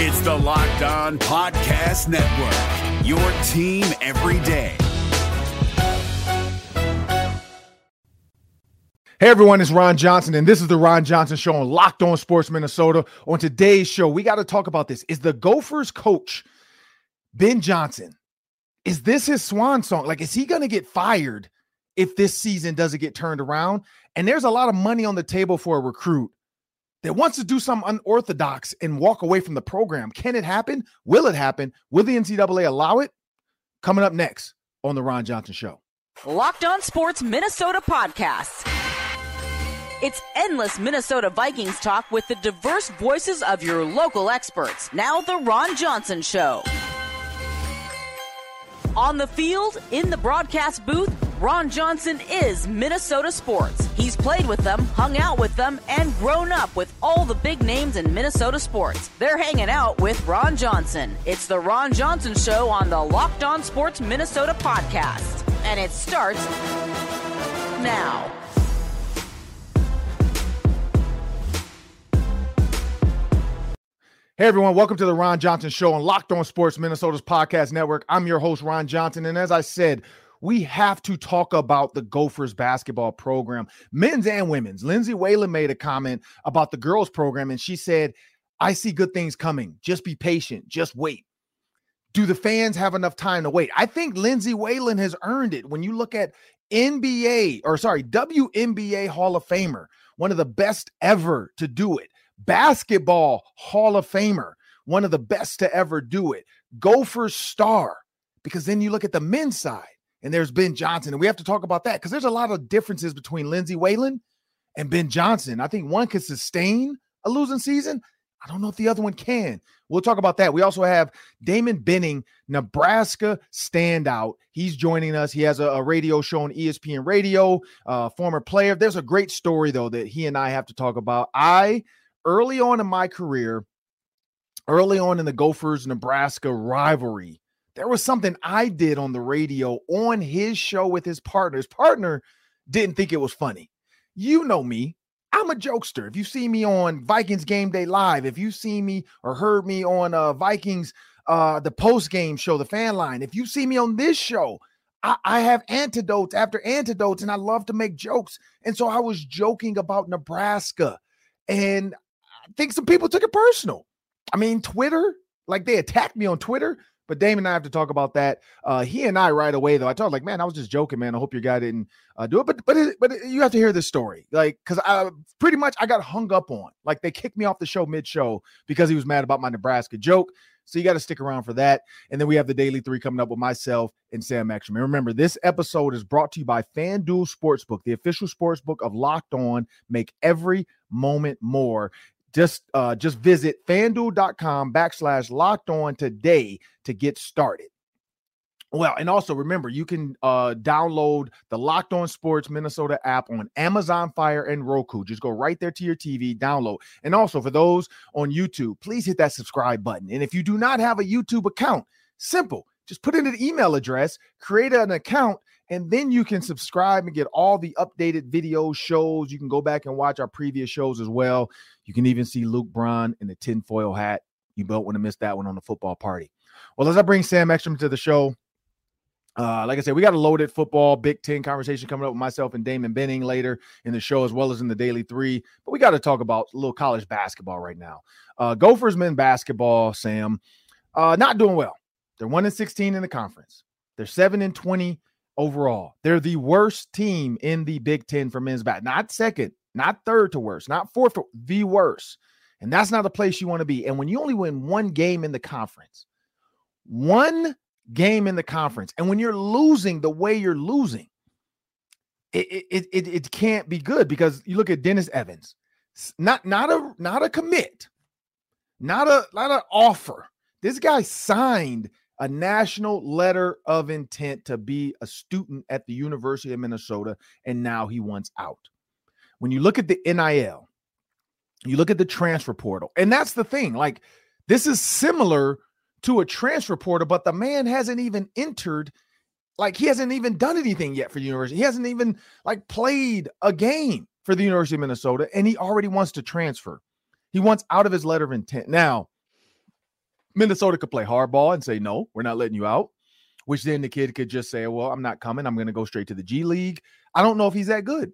It's the Locked On Podcast Network, your team every day. Hey everyone, it's Ron Johnson, and this is the Ron Johnson Show on Locked On Sports Minnesota. On today's show, we got to talk about this. Is the Gophers coach, Ben Johnson, is this his swan song? Like, is he going to get fired if this season doesn't get turned around? And there's a lot of money on the table for a recruit that wants to do something unorthodox and walk away from the program. Can it happen? Will it happen? Will the NCAA allow it? Coming up next on the Ron Johnson Show. Locked On Sports Minnesota Podcast. It's endless Minnesota Vikings talk with the diverse voices of your local experts. Now, The Ron Johnson Show. On the field, in the broadcast booth, Ron Johnson is Minnesota sports. He's played with them, hung out with them, and grown up with all the big names in Minnesota sports. They're hanging out with Ron Johnson. It's the Ron Johnson Show on the Locked On Sports Minnesota podcast. And it starts now. Hey everyone, welcome to the Ron Johnson Show on Locked On Sports Minnesota's podcast network. I'm your host, Ron Johnson. And as I said, we have to talk about the Gophers basketball program, men's and women's. Lindsay Whalen made a comment about the girls program, and she said, I see good things coming. Just be patient, just wait. Do the fans have enough time to wait? I think Lindsay Whalen has earned it. When you look at NBA, or sorry, WNBA Hall of Famer, one of the best ever to do it basketball Hall of Famer, one of the best to ever do it. Gophers star, because then you look at the men's side and there's Ben Johnson, and we have to talk about that because there's a lot of differences between Lindsay Whalen and Ben Johnson. I think one could sustain a losing season. I don't know if the other one can. We'll talk about that. We also have Damon Benning, Nebraska standout. He's joining us. He has a, a radio show on ESPN Radio, uh, former player. There's a great story, though, that he and I have to talk about. I early on in my career, early on in the Gophers Nebraska rivalry, there was something I did on the radio on his show with his partner. His partner didn't think it was funny. You know me. I'm a jokester. If you see me on Vikings Game Day Live, if you see me or heard me on uh, Vikings, uh, the post game show, the fan line, if you see me on this show, I, I have antidotes after antidotes and I love to make jokes. And so I was joking about Nebraska. And I think some people took it personal. I mean, Twitter, like they attacked me on Twitter. But Damon and I have to talk about that. Uh, he and I right away though. I told him, like, man, I was just joking, man. I hope your guy didn't uh, do it. But but it, but you have to hear this story, like, because I pretty much I got hung up on. Like they kicked me off the show mid show because he was mad about my Nebraska joke. So you got to stick around for that. And then we have the daily three coming up with myself and Sam Ekstrom. And remember, this episode is brought to you by FanDuel Sportsbook, the official sportsbook of Locked On. Make every moment more just uh just visit fanduel.com backslash locked on today to get started. Well and also remember you can uh download the locked on sports minnesota app on amazon fire and roku. Just go right there to your tv download. And also for those on youtube please hit that subscribe button. And if you do not have a youtube account simple. Just put in an email address create an account and then you can subscribe and get all the updated videos, shows. You can go back and watch our previous shows as well. You can even see Luke Braun in the tinfoil hat. You don't want to miss that one on the football party. Well, as I bring Sam Ekstrom to the show, uh, like I said, we got a loaded football Big Ten conversation coming up with myself and Damon Benning later in the show, as well as in the Daily Three. But we got to talk about a little college basketball right now. Uh, Gophers men basketball, Sam, uh, not doing well. They're one and sixteen in the conference. They're seven and twenty overall. They're the worst team in the Big Ten for men's bat. Not second, not third to worst, not fourth, to, the worst. And that's not the place you want to be. And when you only win one game in the conference, one game in the conference, and when you're losing the way you're losing, it it it, it can't be good because you look at Dennis Evans, not not a not a commit, not a not an offer. This guy signed a national letter of intent to be a student at the University of Minnesota, and now he wants out. When you look at the NIL, you look at the transfer portal, and that's the thing. Like, this is similar to a transfer portal, but the man hasn't even entered. Like, he hasn't even done anything yet for the university. He hasn't even like played a game for the University of Minnesota, and he already wants to transfer. He wants out of his letter of intent. Now, Minnesota could play hardball and say, no, we're not letting you out, which then the kid could just say, well, I'm not coming. I'm going to go straight to the G League. I don't know if he's that good.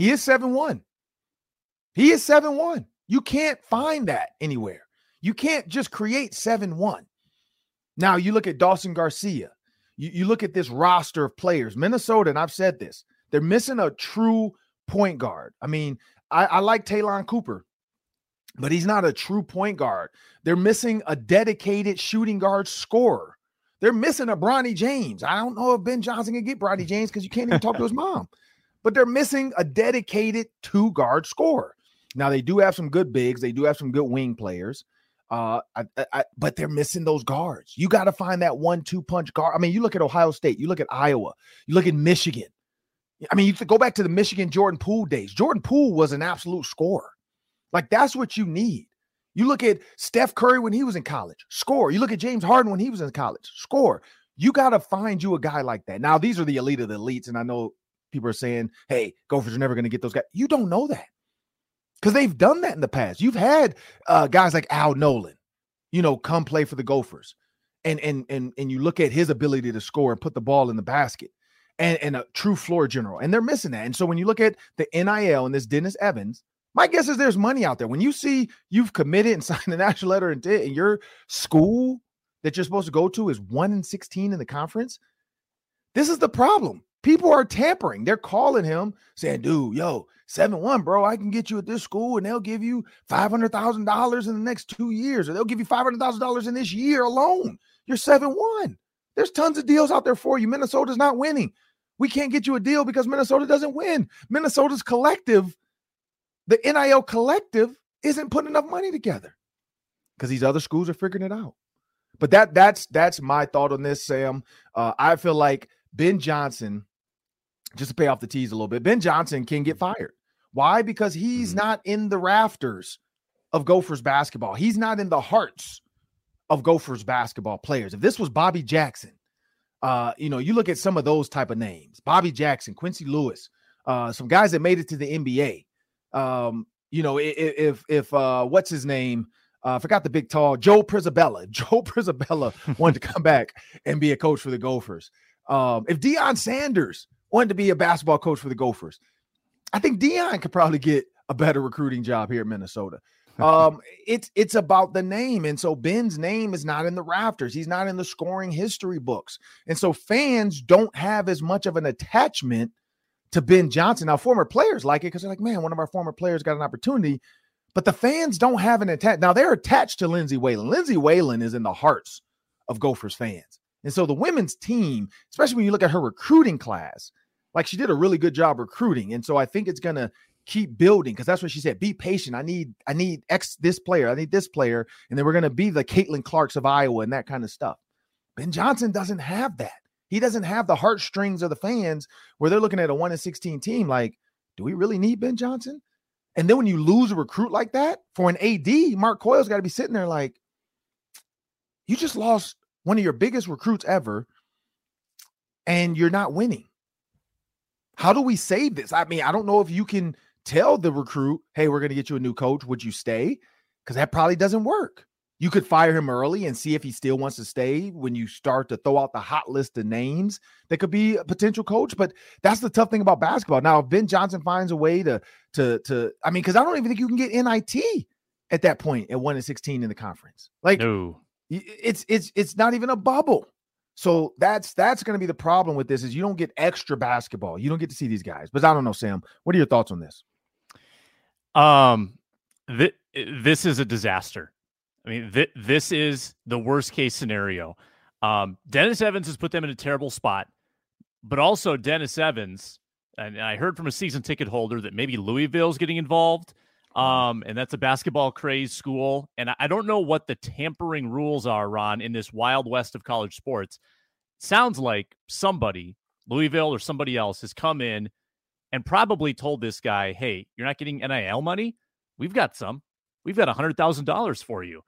He is 7 1. He is 7 1. You can't find that anywhere. You can't just create 7 1. Now, you look at Dawson Garcia. You, you look at this roster of players. Minnesota, and I've said this, they're missing a true point guard. I mean, I, I like Ta'Lon Cooper, but he's not a true point guard. They're missing a dedicated shooting guard scorer. They're missing a Bronny James. I don't know if Ben Johnson can get Bronny James because you can't even talk to his mom. But they're missing a dedicated two guard scorer. Now they do have some good bigs. They do have some good wing players. Uh, I, I, but they're missing those guards. You got to find that one-two punch guard. I mean, you look at Ohio State. You look at Iowa. You look at Michigan. I mean, you go back to the Michigan Jordan Poole days. Jordan Poole was an absolute scorer. Like that's what you need. You look at Steph Curry when he was in college, score. You look at James Harden when he was in college, score. You got to find you a guy like that. Now, these are the elite of the elites. And I know people are saying, hey, Gophers are never going to get those guys. You don't know that because they've done that in the past. You've had uh, guys like Al Nolen, you know, come play for the Gophers. And, and and and you look at his ability to score and put the ball in the basket and, and a true floor general. And they're missing that. And so when you look at the NIL and this Dennis Evans, my guess is there's money out there. When you see you've committed and signed a national letter and, did, and your school that you're supposed to go to is one in 16 in the conference, this is the problem. People are tampering. They're calling him saying, dude, yo, 7 1, bro, I can get you at this school and they'll give you $500,000 in the next two years, or they'll give you $500,000 in this year alone. You're 7 1. There's tons of deals out there for you. Minnesota's not winning. We can't get you a deal because Minnesota doesn't win. Minnesota's collective the NIL collective isn't putting enough money together because these other schools are figuring it out. But that that's that's my thought on this, Sam. Uh, I feel like Ben Johnson, just to pay off the tease a little bit, Ben Johnson can get fired. Why? Because he's mm-hmm. not in the rafters of Gophers basketball. He's not in the hearts of Gophers basketball players. If this was Bobby Jackson, uh, you know, you look at some of those type of names, Bobby Jackson, Quincy Lewis, uh, some guys that made it to the NBA. Um, you know, if if uh, what's his name? Uh, I forgot the big tall Joe Przybilla. Joe Przybilla wanted to come back and be a coach for the Gophers. Um, if Deion Sanders wanted to be a basketball coach for the Gophers, I think Deion could probably get a better recruiting job here in Minnesota. Um, it's it's about the name, and so Ben's name is not in the rafters. He's not in the scoring history books, and so fans don't have as much of an attachment to Ben Johnson. Now, former players like it because they're like, man, one of our former players got an opportunity. But the fans don't have an attach. Now they're attached to Lindsay Whalen. Lindsay Whalen is in the hearts of Gophers fans. And so the women's team, especially when you look at her recruiting class, like she did a really good job recruiting. And so I think it's gonna keep building because that's what she said. Be patient. I need, I need X this player, I need this player, and then we're gonna be the Caitlin Clarks of Iowa and that kind of stuff. Ben Johnson doesn't have that. He doesn't have the heartstrings of the fans where they're looking at a 1 in 16 team like, do we really need Ben Johnson? And then when you lose a recruit like that for an AD, Mark Coyle's got to be sitting there like, you just lost one of your biggest recruits ever and you're not winning. How do we save this? I mean, I don't know if you can tell the recruit, hey, we're going to get you a new coach. Would you stay? Because that probably doesn't work. You could fire him early and see if he still wants to stay when you start to throw out the hot list of names that could be a potential coach. But that's the tough thing about basketball. Now, if Ben Johnson finds a way to to to I mean, because I don't even think you can get NIT at that point at one and sixteen in the conference. Like no, it's it's it's not even a bubble. So that's that's going to be the problem with this is you don't get extra basketball. You don't get to see these guys. But I don't know, Sam. What are your thoughts on this? Um, th- this is a disaster. I mean, th- this is the worst case scenario. Um, Dennis Evans has put them in a terrible spot, but also Dennis Evans, and I heard from a season ticket holder that maybe Louisville's getting involved. Um, and that's a basketball craze school. And I don't know what the tampering rules are, Ron, in this wild west of college sports. Sounds like somebody, Louisville or somebody else, has come in and probably told this guy, hey, you're not getting NIL money? We've got some. We've got a hundred thousand dollars for you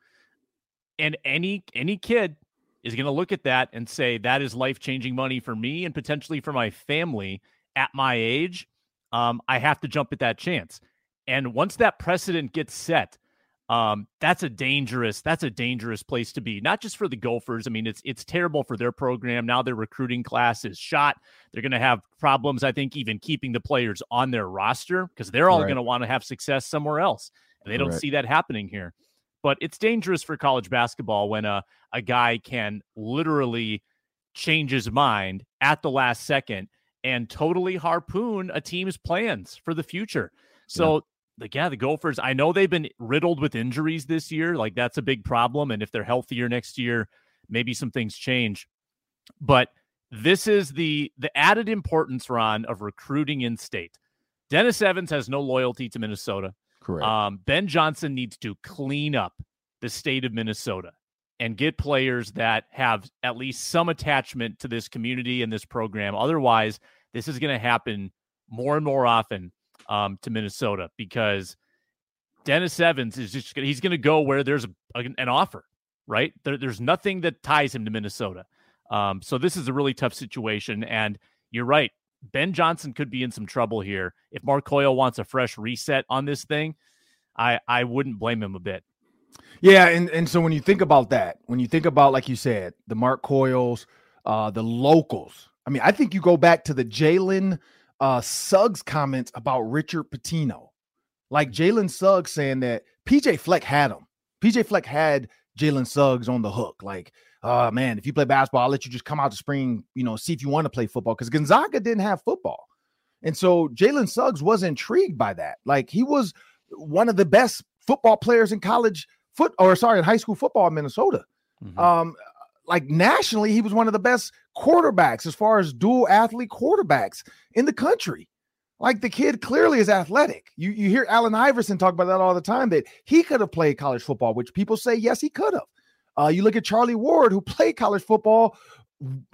and any any kid is going to look at that and say that is life changing money for me and potentially for my family at my age. Um, I have to jump at that chance. And once that precedent gets set, um, that's a dangerous that's a dangerous place to be not just for the gophers. I mean it's it's terrible for their program. Now their recruiting class is shot. They're going to have problems i think even keeping the players on their roster because they're all right. going to want to have success somewhere else and they don't right. see that happening here. But it's dangerous for college basketball when a, a guy can literally change his mind at the last second and totally harpoon a team's plans for the future. So like yeah, the Gophers, I know they've been riddled with injuries this year. Like that's a big problem. And if they're healthier next year, maybe some things change. But this is the the added importance, Ron, of recruiting in state. Dennis Evans has no loyalty to Minnesota. Correct. Um, ben Johnson needs to clean up the state of Minnesota and get players that have at least some attachment to this community and this program. Otherwise, this is going to happen more and more often um, to Minnesota because Dennis Evans is just he's going to go where there's a, an offer, right? There, there's nothing that ties him to Minnesota. Um, so this is a really tough situation, and you're right. Ben Johnson could be in some trouble here if Mark Coyle wants a fresh reset on this thing. I I wouldn't blame him a bit. Yeah, and and so when you think about that, when you think about like you said, the Mark Coyles, uh, the locals. I mean, I think you go back to the Jalen uh, Suggs comments about Richard Pitino. Like Jalen Suggs saying that PJ Fleck had him. PJ Fleck had Jalen Suggs on the hook. Like, uh man, if you play basketball, I'll let you just come out to spring, you know, see if you want to play football. Because Gonzaga didn't have football. And so Jalen Suggs was intrigued by that. Like he was one of the best football players in college foot or sorry, in high school football in Minnesota. Mm-hmm. Um, like nationally, he was one of the best quarterbacks as far as dual athlete quarterbacks in the country. Like the kid clearly is athletic. You you hear Allen Iverson talk about that all the time that he could have played college football, which people say yes he could have. Uh, you look at Charlie Ward who played college football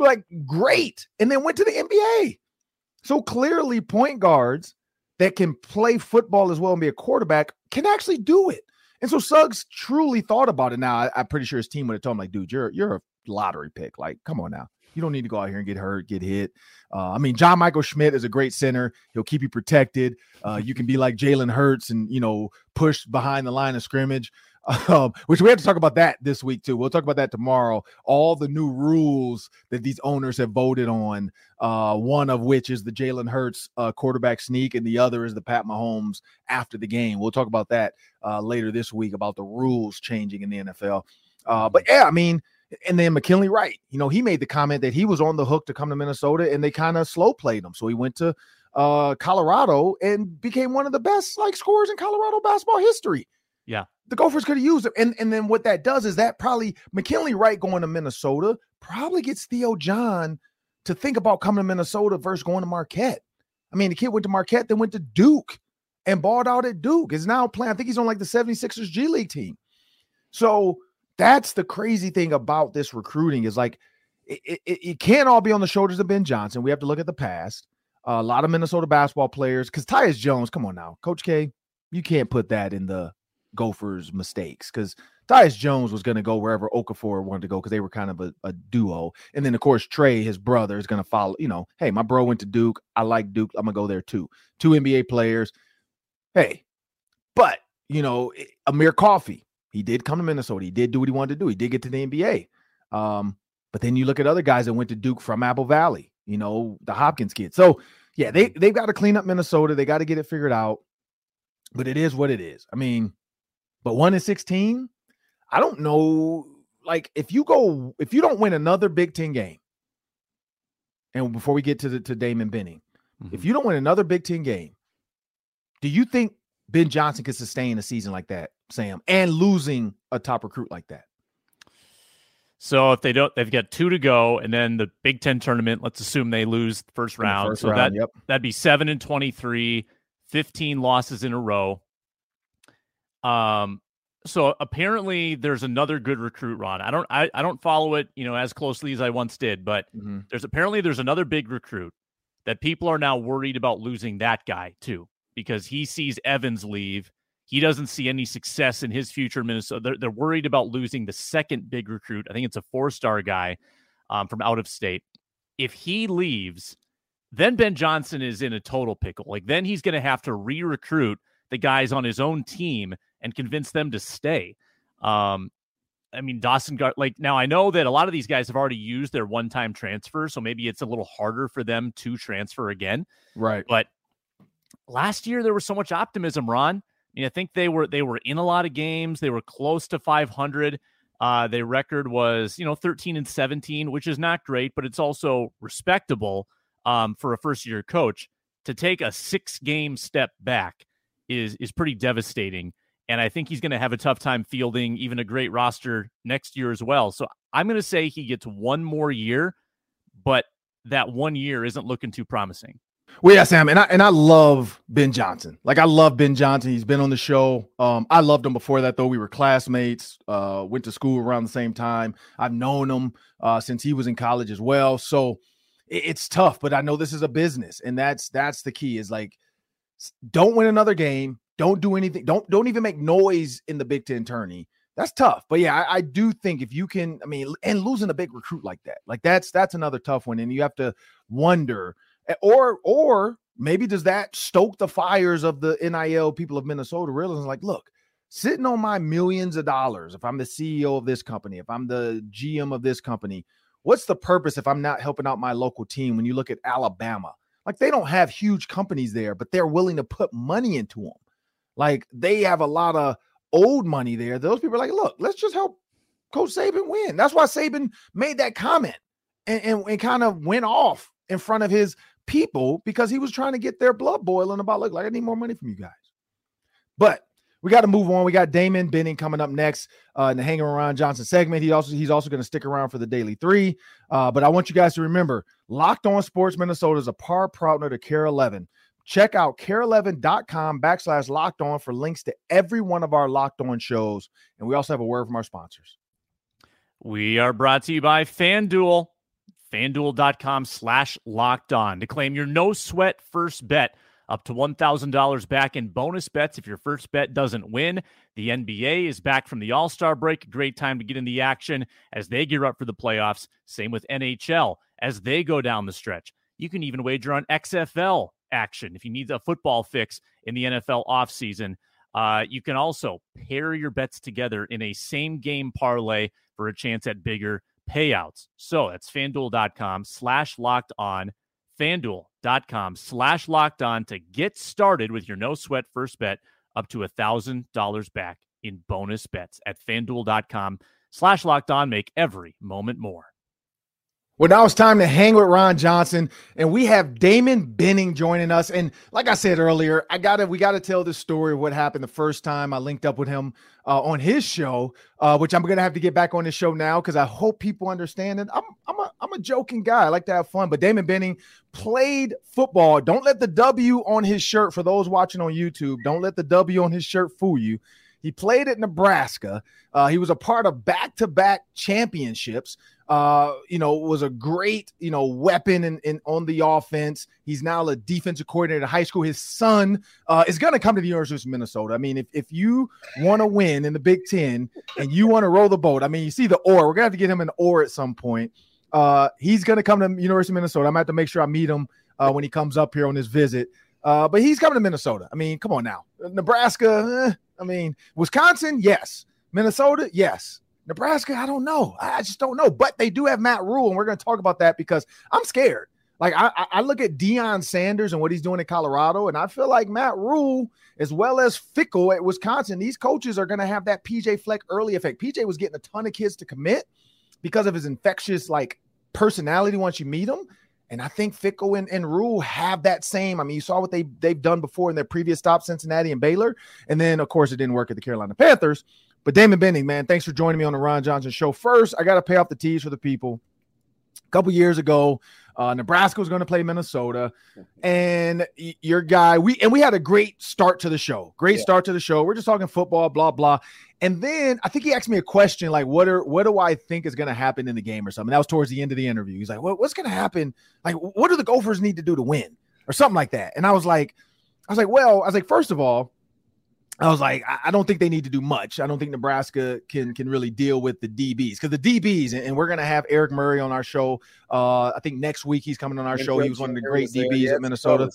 like great and then went to the NBA. So clearly, point guards that can play football as well and be a quarterback can actually do it. And so Suggs truly thought about it. Now I, am pretty sure his team would have told him, like, dude, you're you're a lottery pick. Like, come on now. You don't need to go out here and get hurt, get hit. Uh, I mean, John Michael Schmitz is a great center. He'll keep you protected. Uh, you can be like Jalen Hurts and you know push behind the line of scrimmage. Um, which we have to talk about that this week too. We'll talk about that tomorrow. All the new rules that these owners have voted on. Uh, one of which is the Jalen Hurts uh, quarterback sneak, and the other is the Pat Mahomes after the game. We'll talk about that uh, later this week about the rules changing in the NFL. Uh, but yeah, I mean, and then McKinley Wright, you know, he made the comment that he was on the hook to come to Minnesota and they kind of slow played him. So he went to uh, Colorado and became one of the best like scorers in Colorado basketball history. Yeah. The Gophers could have used him. And, and then what that does is that probably McKinley Wright going to Minnesota probably gets Theo John to think about coming to Minnesota versus going to Marquette. I mean, the kid went to Marquette, then went to Duke and balled out at Duke. Is now playing, I think he's on like the 76ers G League team. So that's the crazy thing about this recruiting is like it, it, it can't all be on the shoulders of Ben Johnson. We have to look at the past. Uh, a lot of Minnesota basketball players, because Tyus Jones, come on now, Coach K, you can't put that in the Gophers' mistakes because Tyus Jones was going to go wherever Okafor wanted to go because they were kind of a, a, duo. And then, of course, Tre, his brother, is going to follow. You know, hey, my bro went to Duke. I like Duke. I'm going to go there too. Two NBA players. Hey, but, you know, Amir Coffey, he did come to Minnesota. He did do what he wanted to do. He did get to the NBA. Um, but then you look at other guys that went to Duke from Apple Valley, you know, the Hopkins kid. So yeah, they they've got to clean up Minnesota. They got to get it figured out. But it is what it is. I mean, but one in 16, I don't know. Like if you go, if you don't win another Big Ten game, and before we get to the to Damon Benning, mm-hmm. if you don't win another Big Ten game, do you think Ben Johnson could sustain a season like that, Sam, and losing a top recruit like that? So if they don't, they've got two to go, and then the Big Ten tournament. Let's assume they lose the first round. The first so round, that yep. that'd be seven and 23, 15 losses in a row. Um, so apparently there's another good recruit, Ron. I don't, I, I don't follow it, you know, as closely as I once did, but mm-hmm. there's apparently there's another big recruit that people are now worried about losing that guy too because he sees Evans leave. He doesn't see any success in his future in Minnesota. They're, they're worried about losing the second big recruit. I think it's a four star guy um, from out of state. If he leaves, then Ben Johnson is in a total pickle. Like then he's going to have to re recruit the guys on his own team and convince them to stay. Um, I mean, Dawson Gar like now I know that a lot of these guys have already used their one time transfer, so maybe it's a little harder for them to transfer again. Right. But last year there was so much optimism, Ron. I think they were they were in a lot of games. They were close to 500. Uh, their record was you know 13 and 17, which is not great, but it's also respectable um, for a first year coach. To take a six game step back is is pretty devastating. And I think he's going to have a tough time fielding even a great roster next year as well. So I'm going to say he gets one more year, but that one year isn't looking too promising. Well, yeah, Sam, and I and I love Ben Johnson. Like I love Ben Johnson. He's been on the show. Um, I loved him before that, though. We were classmates. Uh, went to school around the same time. I've known him uh, since he was in college as well. So it, it's tough, but I know this is a business, and that's that's the key. Is like, don't win another game. Don't do anything. Don't don't even make noise in the Big Ten tourney. That's tough. But yeah, I, I, do think if you can, I mean, and losing a big recruit like that, like that's that's another tough one. And you have to wonder, Eh, or or maybe does that stoke the fires of the NIL people of Minnesota realizing like, look, sitting on my millions of dollars, if I'm the CEO of this company, if I'm the GM of this company, what's the purpose if I'm not helping out my local team? When you look at Alabama, like they don't have huge companies there, but they're willing to put money into them. Like they have a lot of old money there. Those people are like, look, let's just help Coach Saban win. That's why Saban made that comment and, and, and kind of went off in front of his people because he was trying to get their blood boiling about, look, like I need more money from you guys. But we got to move on. We got Damon Benning coming up next uh, in the Hanging Around Johnson segment. He also he's also going to stick around for the Daily Three. Uh, but I want you guys to remember, Locked On Sports Minnesota is a par partner to KARE 11. Check out kare11.com backslash locked on for links to every one of our locked on shows. And we also have a word from our sponsors. We are brought to you by FanDuel, fanduel.com slash locked on to claim your no sweat first bet up to $1,000 back in bonus bets if your first bet doesn't win. The NBA is back from the All Star break. Great time to get in the action as they gear up for the playoffs. Same with NHL as they go down the stretch. You can even wager on XFL action. If you need a football fix in the NFL offseason, uh, you can also pair your bets together in a same game parlay for a chance at bigger payouts. So that's fanduel.com slash locked on. Fanduel.com slash locked on to get started with your no sweat first bet up to a thousand dollars back in bonus bets at fanduel.com slash locked on. Make every moment more. Well, now it's time to hang with Ron Johnson, and we have Damon Benning joining us. And like I said earlier, I gotta we gotta tell the story of what happened the first time I linked up with him uh, on his show, uh, which I'm gonna have to get back on the show now because I hope people understand it. I'm I'm a I'm a joking guy. I like to have fun, but Damon Benning played football. Don't let the W on his shirt for those watching on YouTube. Don't let the W on his shirt fool you. He played at Nebraska. Uh, he was a part of back-to-back championships uh, you know, was a great, you know, weapon in, in on the offense. He's now a defensive coordinator at high school. His son uh, is going to come to the University of Minnesota. I mean, if, if you want to win in the Big Ten and you want to roll the boat, I mean, you see the oar. We're gonna have to get him an oar at some point. Uh, he's going to come to University of Minnesota. I'm going to have to make sure I meet him uh, when he comes up here on his visit. Uh, but he's coming to Minnesota. I mean, come on now. Nebraska, eh, I mean, Wisconsin, yes. Minnesota, yes. Nebraska, I don't know. I just don't know. But they do have Matt Rhule, and we're going to talk about that because I'm scared. Like I, I look at Deion Sanders and what he's doing in Colorado, and I feel like Matt Rhule, as well as Fickell at Wisconsin, these coaches are going to have that PJ Fleck early effect. PJ was getting a ton of kids to commit because of his infectious like personality once you meet him. And I think Fickell and, and Rhule have that same. I mean, you saw what they they've done before in their previous stop, Cincinnati and Baylor, and then of course it didn't work at the Carolina Panthers. But Damon Benning, man, thanks for joining me on the Ron Johnson Show. First, I got to pay off the tease for the people. A couple years ago, uh, Nebraska was going to play Minnesota, and your guy, we and we had a great start to the show. Great yeah. start to the show. We're just talking football, blah blah. And then I think he asked me a question like, "What are what do I think is going to happen in the game or something?" That was towards the end of the interview. He's like, "What what's going to happen? Like, what do the Gophers need to do to win or something like that?" And I was like, I was like, well, I was like, first of all, I was like, I don't think they need to do much. I don't think Nebraska can can really deal with the DBs because the DBs, and we're gonna have Eric Murray on our show. Uh, I think next week he's coming on our show. He was one of the great DBs at Minnesota.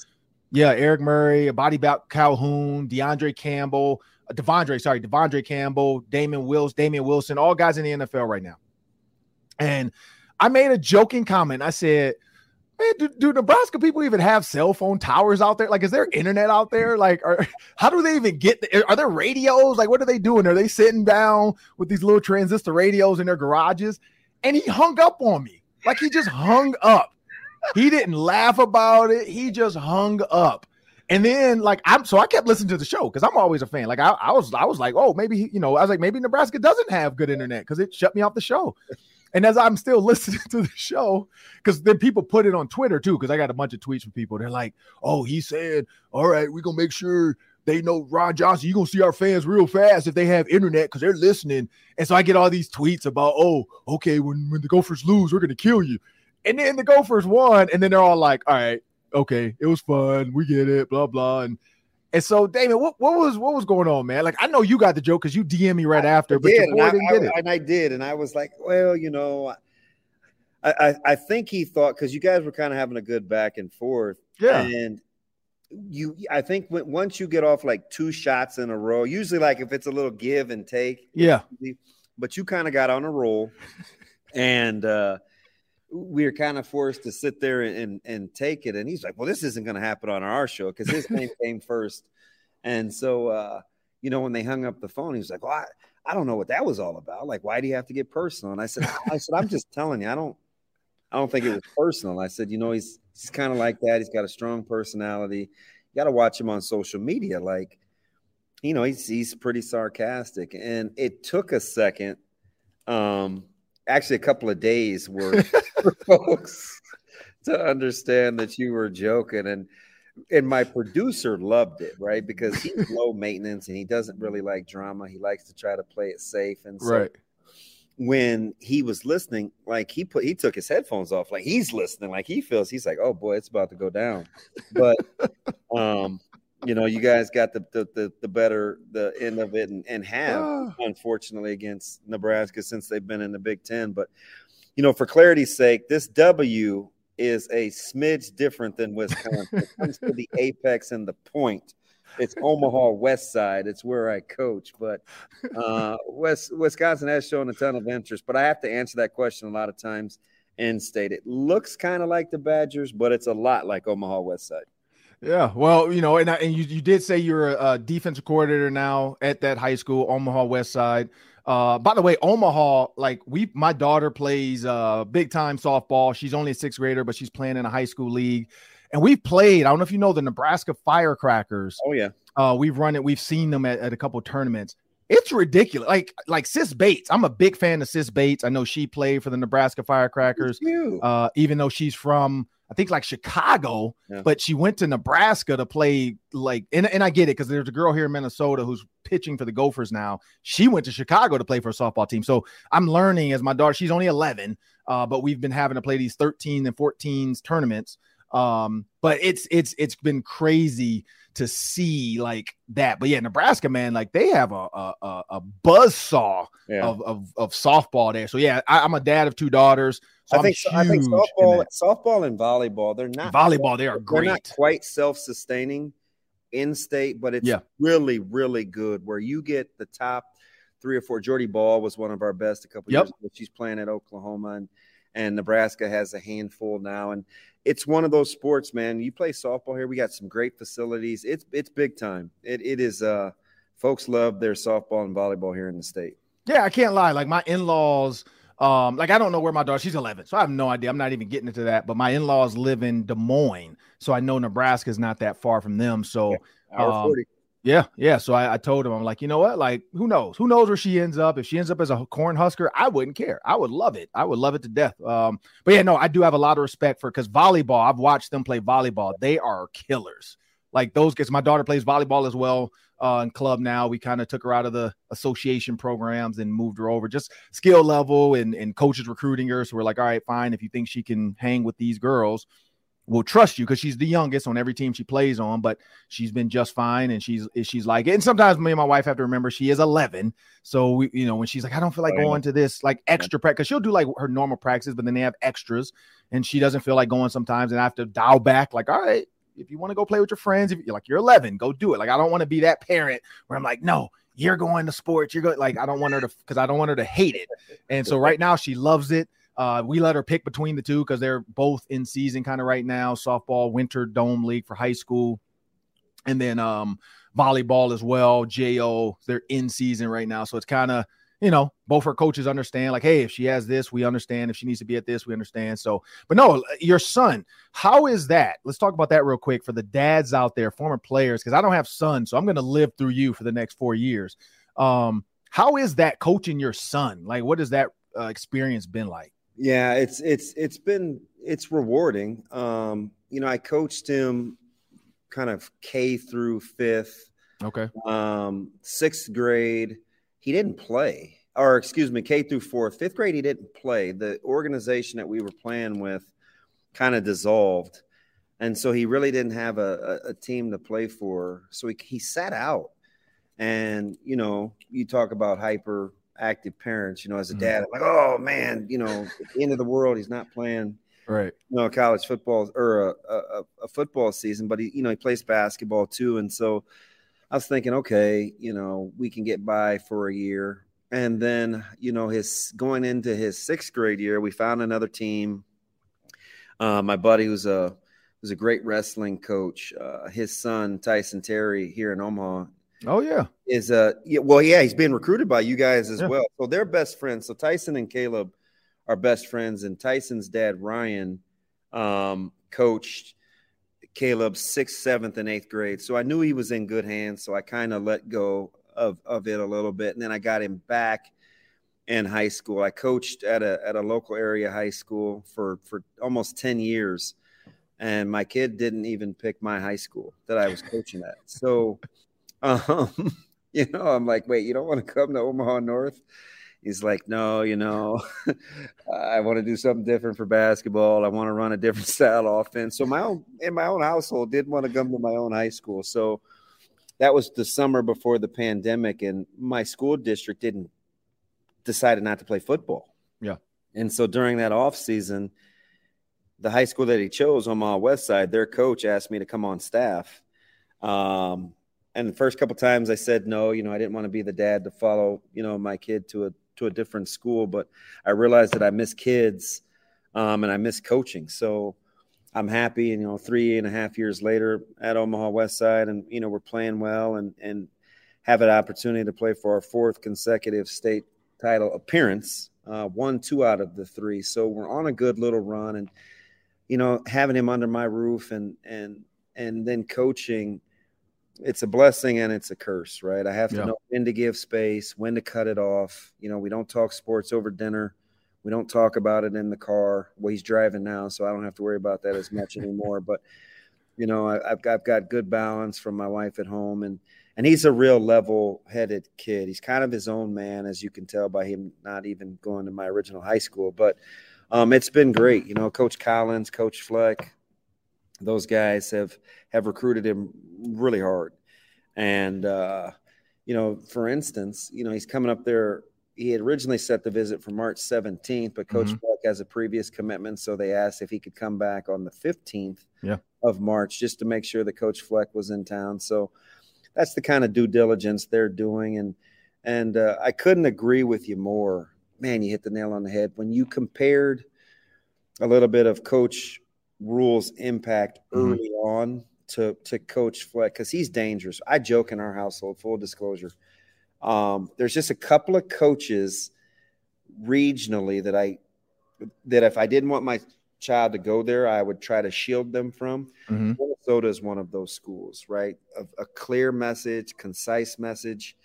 Yeah, Eric Murray, a Body Calhoun, DeAndre Campbell, uh, De'Vondre, sorry, De'Vondre Campbell, Damon Wills, Damien Wilson, all guys in the NFL right now. And I made a joking comment. I said, man, do, do, Nebraska people even have cell phone towers out there? Like, is there internet out there? Like, are, how do they even get? The, are there radios? Like, what are they doing? Are they sitting down with these little transistor radios in their garages? And he hung up on me. Like, he just hung up. He didn't laugh about it. He just hung up. And then like I'm so I kept listening to the show because I'm always a fan. Like I, I was I was like, oh, maybe you know, I was like, maybe Nebraska doesn't have good internet because it shut me off the show. And as I'm still listening to the show, because then people put it on Twitter too, because I got a bunch of tweets from people. They're like, oh, he said, all right, we're gonna make sure they know Ron Johnson. You're gonna see our fans real fast if they have internet because they're listening. And so I get all these tweets about, oh, okay, when, when the Gophers lose, we're gonna kill you. And then the Gophers won, and then they're all like, all right, okay, it was fun. We get it, blah, blah. And and so, Damon, what, what was what was going on, man? Like, I know you got the joke because you DM me right after, I but did, your boy and didn't I, get it. And I did, and I was like, well, you know, I I, I think he thought because you guys were kind of having a good back and forth, yeah. And you, I think when, once you get off like two shots in a row, usually like if it's a little give and take, yeah. But you kind of got on a roll, and. uh we were kind of forced to sit there and, and, take it. And he's like, well, this isn't going to happen on our show because his name came first. And so, uh, you know, when they hung up the phone, he was like, well, I, I don't know what that was all about. Like, why do you have to get personal? And I said, I said, I'm just telling you, I don't, I don't think it was personal. I said, you know, he's, he's kind of like that. He's got a strong personality. You got to watch him on social media. Like, you know, he's, he's pretty sarcastic. And it took a second. Um, actually a couple of days worth for folks to understand that you were joking and and my producer loved it right? Because he's low maintenance and he doesn't really like drama. He likes to try to play it safe and so right. when he was listening like he put he took his headphones off like he's listening like he feels he's like oh boy it's about to go down. But um you know, you guys got the the the, the better the end of it and, and have unfortunately against Nebraska since they've been in the Big Ten. But you know, for clarity's sake, this W is a smidge different than Wisconsin. it comes to the apex and the point. It's Omaha West Side. It's where I coach, but uh, West Wisconsin has shown a ton of interest. But I have to answer that question a lot of times in state. It looks kind of like the Badgers, but it's a lot like Omaha West Side. Yeah, well, you know, and and you, you did say you're a, a defensive coordinator now at that high school, Omaha West Side. Uh, by the way, Omaha, like we, my daughter plays uh big time softball. She's only a sixth grader, but she's playing in a high school league. And we've played. I don't know if you know the Nebraska Firecrackers. Oh yeah, uh, we've run it. We've seen them at, at a couple tournaments. It's ridiculous. Like like Sis Bates. I'm a big fan of Sis Bates. I know she played for the Nebraska Firecrackers. Uh, even though she's from I think like Chicago, yeah. but she went to Nebraska to play like and, and I get it because there's a girl here in Minnesota who's pitching for the Gophers now. She went to Chicago to play for a softball team. So I'm learning as my daughter, she's only 11, uh, but we've been having to play these 13 and 14s tournaments. Um, but it's it's it's been crazy to see like that. But yeah, Nebraska, man, like they have a a, a buzz saw yeah. of, of, of softball there. So yeah, I, am a dad of two daughters. So I think I think softball, softball and volleyball, they're not volleyball. They are great. They're not quite self sustaining in state, but it's yeah. really really good. Where you get the top three or four. Jordy Bahl was one of our best a couple yep. years ago. She's playing at Oklahoma and and Nebraska has a handful now. And it's one of those sports, man. You play softball here. We got some great facilities. It's it's big time. It it is. Uh, folks love their softball and volleyball here in the state. Yeah, I can't lie. Like my in laws. Um, like I don't know where my daughter, she's 11, so I have no idea. I'm not even getting into that. But my in-laws live in Des Moines, so I know Nebraska is not that far from them. So, yeah, um, Yeah, yeah. So I, I, told him, I'm like, you know what? Like, who knows? Who knows where she ends up? If she ends up as a corn husker, I wouldn't care. I would love it. I would love it to death. Um, but yeah, no, I do have a lot of respect for because volleyball. I've watched them play volleyball. They are killers. Like those kids. My daughter plays volleyball as well uh, in club now. We kind of took her out of the association programs and moved her over, just skill level and and coaches recruiting her. So we're like, all right, fine. If you think she can hang with these girls, we'll trust you because she's the youngest on every team she plays on, but she's been just fine and she's she's like. And sometimes me and my wife have to remember she is 11. So we, you know, when she's like, I don't feel like going to this like extra practice, because she'll do like her normal practices, but then they have extras and she doesn't feel like going sometimes and I have to dial back like, all right, if you want to go play with your friends, if you're like you're 11, go do it. Like I don't want to be that parent where I'm like, no, you're going to sports. You're going like I don't want her to because I don't want her to hate it. And so right now she loves it. Uh, we let her pick between the two because they're both in season kind of right now. Softball, winter dome league for high school, and then um volleyball as well. Jo, they're in season right now, so it's kind of you know, both her coaches understand, like, hey, if she has this, we understand. If she needs to be at this, we understand. So, but no, your son, how is that? Let's talk about that real quick for the dads out there, former players, because I don't have sons, so I'm going to live through you for the next four years. Um, how is that coaching your son? Like, what has that uh, experience been like? Yeah, it's it's it's been it's rewarding. Um, you know, I coached him kind of K through fifth. Okay. Um, sixth grade he didn't play, or excuse me, K through fourth, fifth grade, he didn't play. The organization that we were playing with kind of dissolved. And so he really didn't have a, a, a team to play for. So he, he sat out. And, you know, you talk about hyper active parents, you know, as a mm-hmm. dad, I'm like, oh man, you know, end of the world, he's not playing right you know college football or a, a, a, football season but he you know he plays basketball too and so I was thinking, okay, you know, we can get by for a year. And then, you know, his going into his sixth grade year, we found another team. Uh, my buddy, who's a who's a great wrestling coach, uh, his son Tyson Terry here in Omaha. Oh yeah, is a yeah, well, yeah, he's been recruited by you guys as yeah. well. So they're best friends. So Tyson and Caleb are best friends, and Tyson's dad Ryan um, coached Caleb's sixth, seventh, and eighth grade. So I knew he was in good hands. So I kind of let go of, of it a little bit. And then I got him back in high school. I coached at a at a local area high school for for almost 10 years. And my kid didn't even pick my high school that I was coaching at. So um, you know, I'm like, wait, you don't want to come to Omaha North? He's like, no, you know, I want to do something different for basketball. I want to run a different style offense. So my own in my own household did want to come to my own high school. So that was the summer before the pandemic, and my school district didn't decided not to play football. Yeah. And so during that off season, the high school that he chose, Omaha West Side, their coach asked me to come on staff. Um, and the first couple times I said no, you know, I didn't want to be the dad to follow, you know, my kid to a to a different school, but I realized that I miss kids um, and I miss coaching. So I'm happy, and you know, three and a half years later at Omaha West Side, and you know, we're playing well and and have an opportunity to play for our fourth consecutive state title appearance. Uh, one, two out of the three, so we're on a good little run, and you know, having him under my roof and and and then coaching it's a blessing and it's a curse, right? I have to yeah. know when to give space, when to cut it off. You know, we don't talk sports over dinner. We don't talk about it in the car. Well, he's driving now, so I don't have to worry about that as much anymore. But you know, I, have got, I've got good balance from my wife at home, and and he's a real level-headed kid. He's kind of his own man, as you can tell by him not even going to my original high school. But um, it's been great. You know, Coach Collins, Coach Fleck, those guys have have recruited him really hard. And uh, you know, for instance, you know, he's coming up there. He had originally set the visit for March 17th, but Coach mm-hmm. Fleck has a previous commitment, so they asked if he could come back on the 15th yeah. of March just to make sure that Coach Fleck was in town. So that's the kind of due diligence they're doing, and and uh, I couldn't agree with you more. Man, you hit the nail on the head when you compared a little bit of Coach Rhule's impact mm-hmm. early mm-hmm. on to to Coach Fleck because he's dangerous. I joke in our household, full disclosure. Um, there's just a couple of coaches regionally that I that if I didn't want my child to go there, I would try to shield them from. Mm-hmm. Minnesota is one of those schools, right? A, a clear message, concise message.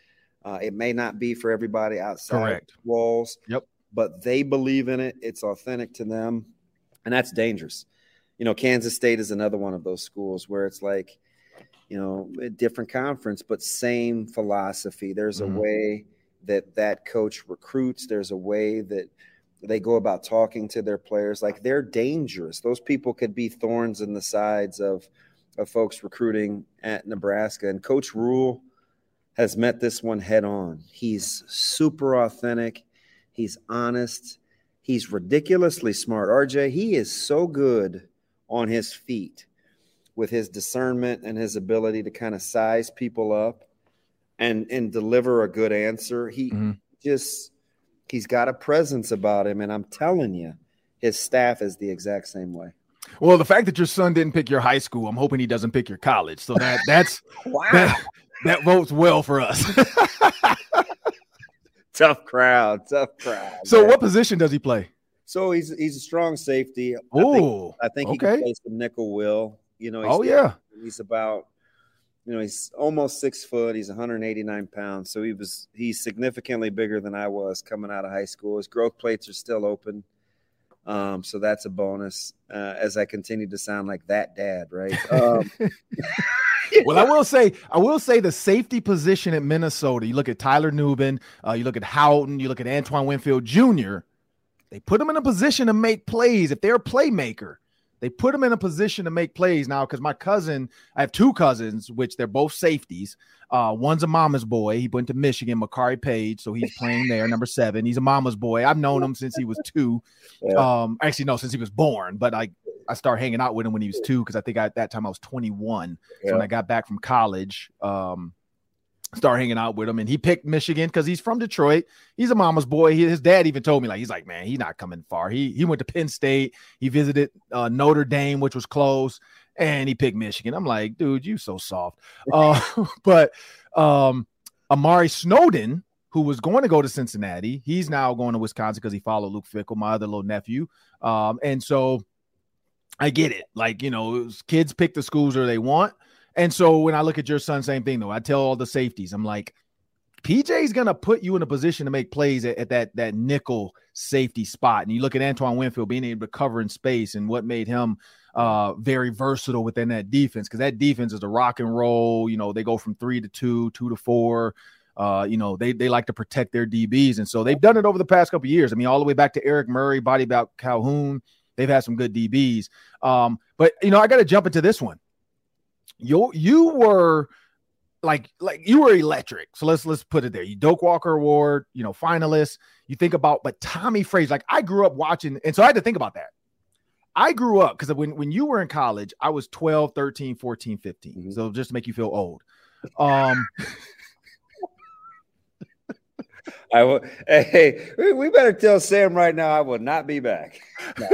Uh, it may not be for everybody outside Correct. walls, yep, but they believe in it. It's authentic to them, and that's dangerous you know, Kansas State is another one of those schools where it's like, you know, a different conference, but same philosophy. There's mm-hmm. a way that that coach recruits. There's a way that they go about talking to their players. Like they're dangerous. Those people could be thorns in the sides of of folks recruiting at Nebraska. And Coach Rhule has met this one head on. He's super authentic. He's honest. He's ridiculously smart. RJ, he is so good on his feet with his discernment and his ability to kind of size people up and and deliver a good answer. He Mhm. just he's got a presence about him, and I'm telling you, his staff is the exact same way. Well, the fact that your son didn't pick your high school, I'm hoping he doesn't pick your college. So that that's Wow, that, that votes well for us. tough crowd, tough crowd. so man. what position does he play? So he's he's a strong safety. I think, Oh, I think he okay. can play some nickel will. You know, he's Oh yeah. He's about, you know, he's almost six foot. He's 189 pounds. So he was he's significantly bigger than I was coming out of high school. His growth plates are still open. Um, so that's a bonus. Uh, as I continue to sound like that dad, right? Um, Well, I will say, I will say the safety position at Minnesota. You look at Tyler Nubin, uh, you look at Howden, you look at Antoine Winfield Jr. They put him in a position to make plays. If they're a playmaker, they put him in a position to make plays now. Because my cousin, I have two cousins, which they're both safeties. Uh, one's a mama's boy. He went to Michigan, Makari Paige, so he's playing there, number seven. He's a mama's boy. I've known him since he was two. Yeah. Um, actually, no, since he was born. But I, I started hanging out with him when he was two because I think I, at that time I was 21. So when I got back from college, um, started hanging out with him, and he picked Michigan because he's from Detroit. He's a mama's boy. He, his dad even told me like he's like, man, he's not coming far. He he went to Penn State. He visited uh, Notre Dame, which was close, and he picked Michigan. I'm like, dude, you so soft. Uh, but um, Amari Snowden. Who was going to go to Cincinnati? He's now going to Wisconsin because he followed Luke Fickell, my other little nephew. Um, and so I get it. Like, you know, kids pick the schools where they want. And so when I look at your son, same thing though. I tell all the safeties, I'm like, PJ's gonna put you in a position to make plays at, at that that nickel safety spot. And you look at Antoine Winfield being able to cover in space and what made him uh very versatile within that defense because that defense is a rock and roll. You know, they go from three to two, two to four. Uh, you know, they they like to protect their DBs, and so they've done it over the past couple of years. I mean, all the way back to Eric Murray, Boddy-Calhoun. They've had some good DBs. Um, but you know, I got to jump into this one. You you were like like you were electric. So let's let's put it there. You Doak Walker Award, you know, finalist. You think about, but Tommie Frazier, like I grew up watching, and so I had to think about that. I grew up because when, when you were in college, I was 12, 13, 14, 15. Mhm. So just to make you feel old. Um, I will. Hey, we, we better tell Sam right now. I will not be back. No,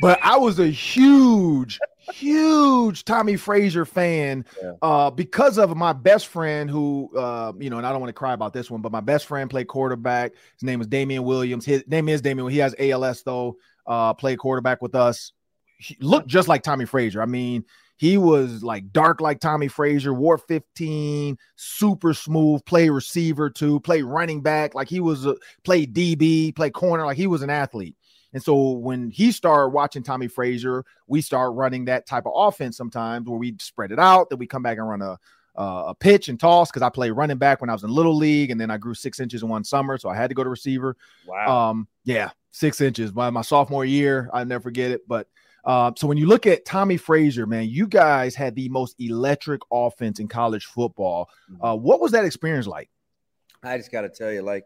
but I was a huge, huge Tommie Frazier fan Yeah. uh, because of my best friend who, uh, you know, and I don't want to cry about this one, but my best friend played quarterback. His name is Damian Williams. His name is Damian. He has ALS though. Uh, played quarterback with us. He looked just like Tommie Frazier. I mean, he was like dark like Tommie Frazier, wore 15, super smooth, play receiver too, play running back, like he was a play DB, play corner, like he was an athlete. And so when he started watching Tommie Frazier, we start running that type of offense sometimes where we spread it out, then we come back and run a uh, a pitch and toss because I played running back when I was in little league, and then I grew six inches in one summer, so I had to go to receiver. Wow. Um, yeah, six inches. by my sophomore year, I never forget it. But uh, so when you look at Tommie Frazier, man, you guys had the most electric offense in college football. Uh, what was that experience like? I just got to tell you, like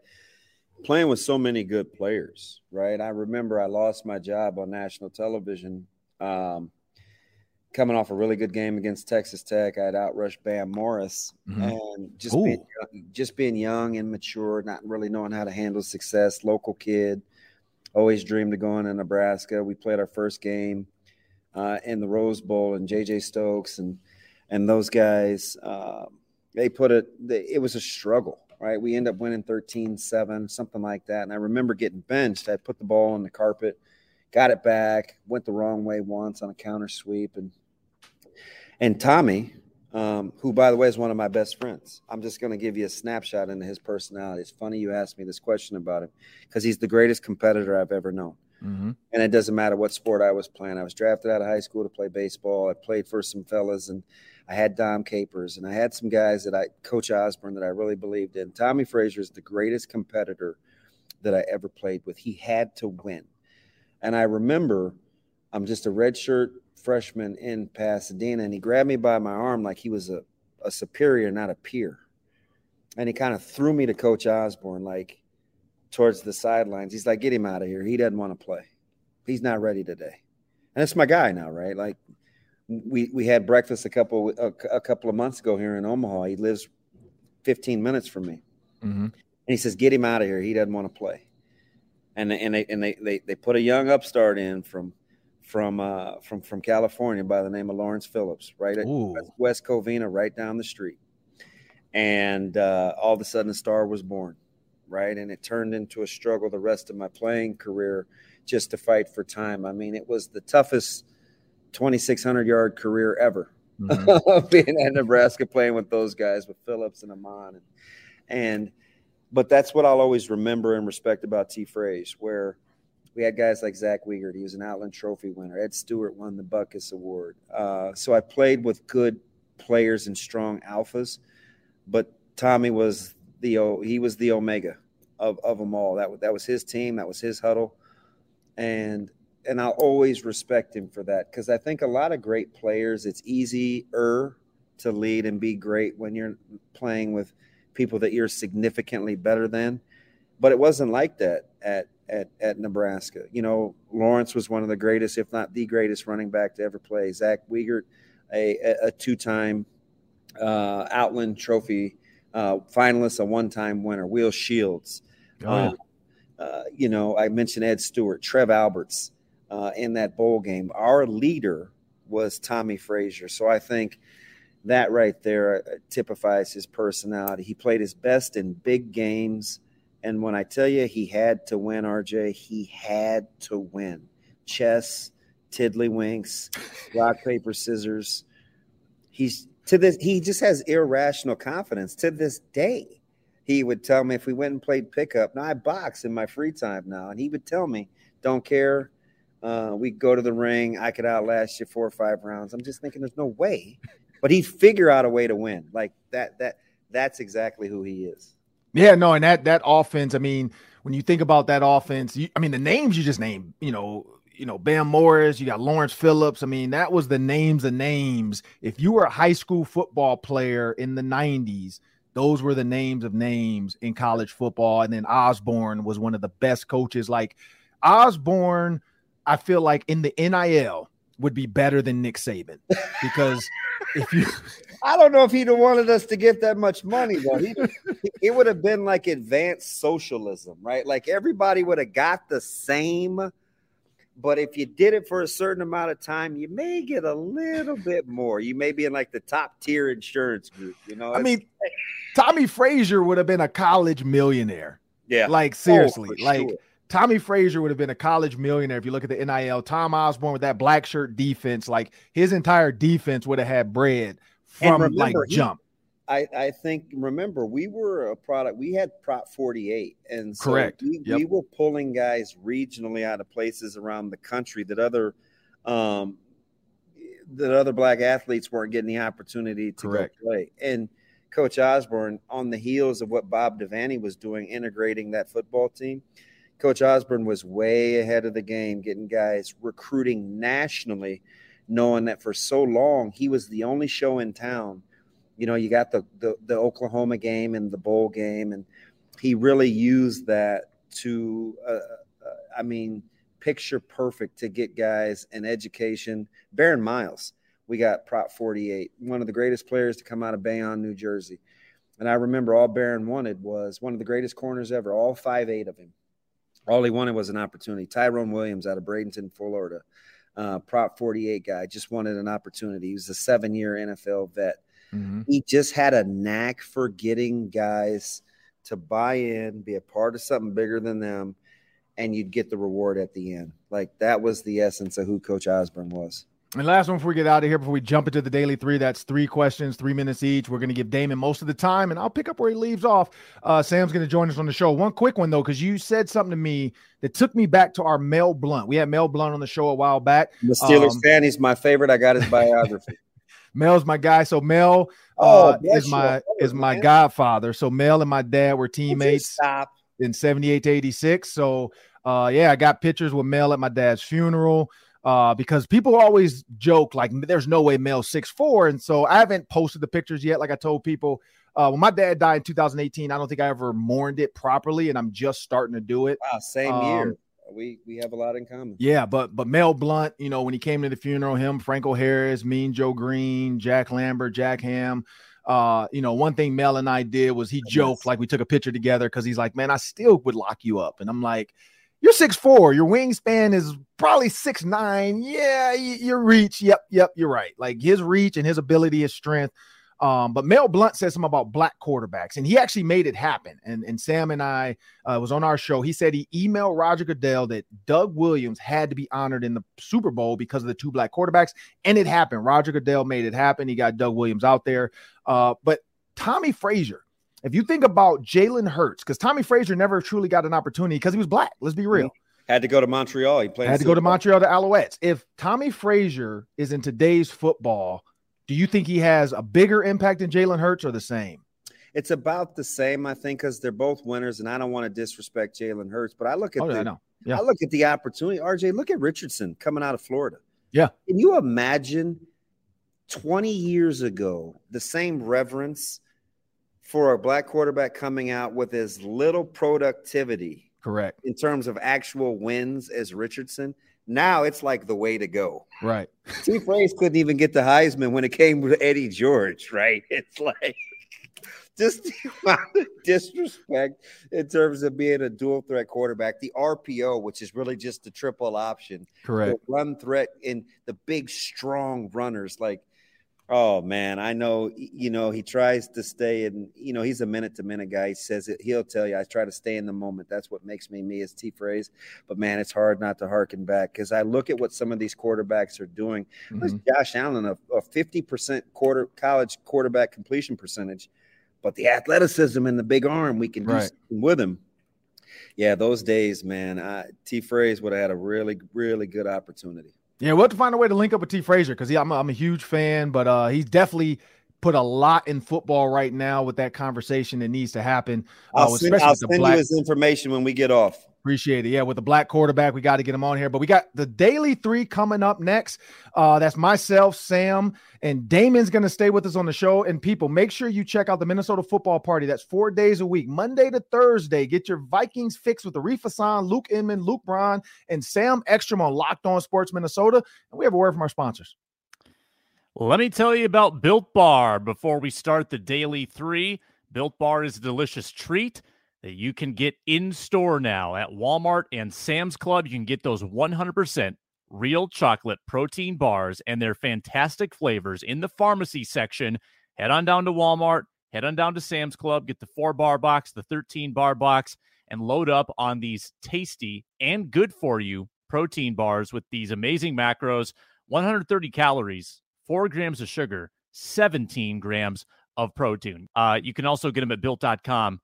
playing with so many good players, right? I remember I lost my job on national television, um, coming off a really good game against Texas Tech. I had outrushed Bam Morris, Mhm. and just Ooh. being, just being young and mature, not really knowing how to handle success. Local kid, always dreamed of going to Nebraska. We played our first game uh, in the Rose Bowl, and JJ Stokes and and those guys. Um, they put it they, it was a struggle right? We end up winning 13-7 something like that. And i remember getting benched. I put the ball on the carpet got it back went the wrong way once on a counter sweep. And and tommy um, who by the way is one of my best friends. I'm just going to give you a snapshot into his personality. It's funny you asked me this question about him because he's the greatest competitor i've ever known Mm-hmm. and it doesn't matter what sport I was playing. I was drafted out of high school to play baseball. I played for some fellas, and I had Dom Capers, and I had some guys that I, Coach Osborne, that I really believed in. Tommie Frazier is the greatest competitor that I ever played with. He had to win, and I remember I'm just a redshirt freshman in Pasadena, and he grabbed me by my arm like he was a, a superior, not a peer, and he kind of threw me to Coach Osborne like towards the sidelines. He's like, get him out of here. He doesn't want to play. He's not ready today. And it's my guy now, right? Like we we had breakfast a couple a, a couple of months ago here in Omaha. He lives 15 minutes from me, Mhm. and he says, "Get him out of here. He doesn't want to play." And they, and they and they, they they put a young upstart in from from uh, from from California by the name of Lawrence Phillips, right at Ooh. West- West Covina, right down the street. And uh, all of a sudden, a star was born, right? And it turned into a struggle the rest of my playing career just to fight for time. I mean, it was the toughest 2,600 yard career ever Mhm. being at Nebraska playing with those guys with Phillips and Ahman and, and but that's what I'll always remember and respect about T. Fraze, where we had guys like Zach Wiegert. He was an Outland Trophy winner. Ed Stewart won the Butkus Award. Uh, so I played with good players and strong alphas, but Tommie was the he was the omega of, of them all. That that was his team. That was his huddle, and and I'll always respect him for that because I think a lot of great players, it's easier to lead and be great when you're playing with people that you're significantly better than. But it wasn't like that at at at Nebraska. You know, Lawrence was one of the greatest, if not the greatest, running back to ever play. Zach Wiegert, a, a, a two-time uh, Outland Trophy uh, finalist, a one-time winner. Will Shields. Oh, yeah. Uh, uh, you know, I mentioned Ed Stewart, Trev Alberts uh, in that bowl game. Our leader was Tommie Frazier. So I think that right there uh, typifies his personality. He played his best in big games. And when I tell you he had to win, RJ, he had to win. Chess, tiddlywinks, rock, paper, scissors. He's to this, he just has irrational confidence to this day he would tell me if we went and played pickup. Now I box in my free time now, and he would tell me, "Don't care. Uh, we go to the ring. I could outlast you four or five rounds." I'm just thinking, there's no way, but he'd figure out a way to win. Like that. That that's exactly who he is. Yeah, no, and that that offense. I mean, when you think about that offense, you, I mean, the names you just named, you know, you know, Bam Morris, you got Lawrence Phillips. I mean, that was the names of names. If you were a high school football player in the '90s, those were the names of names in college football. And then Osborne was one of the best coaches. Like Osborne, I feel like in the NIL would be better than Nick Saban because if you I don't know if he'd have wanted us to get that much money though. He, it would have been like advanced socialism, right? Like everybody would have got the same. But if you did it for a certain amount of time, you may get a little bit more. You may be in like the top tier insurance group. You know, I mean, Tommie Frazier would have been a college millionaire. yeah, Like Oh, seriously, for like sure. Tommie Frazier would have been a college millionaire if you look at the NIL. Tom Osborne with that black shirt defense, like his entire defense would have had bread from like remember, he- jump. I, I think remember we were a product we had prop 48 and so Correct. we, Yep. we were pulling guys regionally out of places around the country that other um that other black athletes weren't getting the opportunity to Correct. go play and coach osborne on the heels of what bob devaney was doing integrating that football team coach osborne was way ahead of the game getting guys recruiting nationally knowing that for so long he was the only show in town you know, you got the, the the Oklahoma game and the bowl game, and he really used that to, uh, uh, I mean, picture perfect to get guys an education. Baron Miles, we got Prop 48, one of the greatest players to come out of Bayonne, New Jersey. And I remember all Baron wanted was one of the greatest corners ever, all five eight of him. All he wanted was an opportunity. Tyrone Williams out of Bradenton, Florida, uh, Prop 48 guy, just wanted an opportunity. He was a seven year NFL vet Mhm. he just had a knack for getting guys to buy in, be a part of something bigger than them, and you'd get the reward at the end. Like that was the essence of who Coach Osborne was. And last one before we get out of here, before we jump into the daily three, that's three questions, three minutes each. We're going to give Damon most of the time, and I'll pick up where he leaves off. Uh, Sam's going to join us on the show. One quick one, though, because you said something to me that took me back to our Mel Blount. We had Mel Blount on the show a while back. The Steelers Um, fan, he's my favorite. I got his biography. Mel's my guy. So Mel Oh, uh, bless is my you. is my Man. godfather. So Mel and my dad were teammates in 78 to 86. So uh yeah, I got pictures with Mel at my dad's funeral. Uh, because people always joke like there's no way Mel's six four, and so I haven't posted the pictures yet. Like I told people, uh, when my dad died in 2018, I don't think I ever mourned it properly, and I'm just starting to do it. Wow, same Um, year. We we have a lot in common. Yeah, but but Mel Blount, you know, when he came to the funeral, him, Franco Harris, Mean Joe Greene, Jack Lambert, Jack Ham. Uh, you know, one thing Mel and I did was he joked like we took a picture together because he's like, Man, I still would lock you up. And I'm like, You're six four, your wingspan is probably six nine. Yeah, your reach. Yep, yep, you're right. Like his reach and his ability, his strength um, but Mel Blount said something about black quarterbacks, and he actually made it happen. And and Sam and I uh, was on our show. He said he emailed Roger Goodell that Doug Williams had to be honored in the Super Bowl because of the two black quarterbacks, and it happened. Roger Goodell made it happen. He got Doug Williams out there. Uh, but Tommie Frazier, if you think about Jalen Hurts, because Tommie Frazier never truly got an opportunity because he was black. Let's be real. Had to go to Montreal. He played. Had to go to Montreal, to Alouettes. If Tommie Frazier is in today's football do you think he has a bigger impact than Jalen Hurts or the same? It's about the same, I think, because they're both winners, and I don't want to disrespect Jalen Hurts, but I look at oh, the, I. Yeah. I look at the opportunity. RJ, look at Richardson coming out of Florida. Yeah. Can you imagine 20 years ago the same reverence for a black quarterback coming out with as little productivity correct in terms of actual wins as Richardson? Now it's like the way to go. Right. T. Fraze couldn't even get the Heisman when it came to Eddie George, right? It's like just the amount of disrespect in terms of being a dual threat quarterback. The RPO, which is really just the triple option. Correct. The run threat in the big, strong runners. Like Oh man, I know. You know, he tries to stay in. You know, he's a minute to minute guy. He says it. He'll tell you, I try to stay in the moment. That's what makes me me, as T. Fraze. But man, it's hard not to harken back because I look at what some of these quarterbacks are doing. Mm-hmm. Josh Allen, a fifty percent quarter college quarterback completion percentage, but the athleticism and the big arm, we can do right. something with him. Yeah, those days, man. I, T. Fraze would have had a really, really good opportunity. Yeah, we'll have to find a way to link up with T. Frazier because I'm, I'm a huge fan, but uh, he's definitely put a lot in football right now with that conversation that needs to happen. Uh, I'll send, I'll send black- you his information when we get off. Appreciate it. Yeah, with the black quarterback, we got to get him on here. But we got the daily three coming up next. Uh, that's myself, Sam, and Damon's going to stay with us on the show. And people, make sure you check out the Minnesota Football Party. That's four days a week, Monday to Thursday. Get your Vikings fix with Arif Hassan, Luke Inman, Luke Braun, and Sam Ekstrom on Locked On Sports Minnesota. And we have a word from our sponsors. Let me tell you about Built Bar before we start the daily three. Built Bar is a delicious treat that you can get in store now at Walmart and Sam's Club. You can get those 100% real chocolate protein bars and their fantastic flavors in the pharmacy section. Head on down to Walmart, head on down to Sam's Club, get the four bar box, the 13 bar box, and load up on these tasty and good for you protein bars with these amazing macros 130 calories, four grams of sugar, 17 grams of protein. Uh, you can also get them at built.com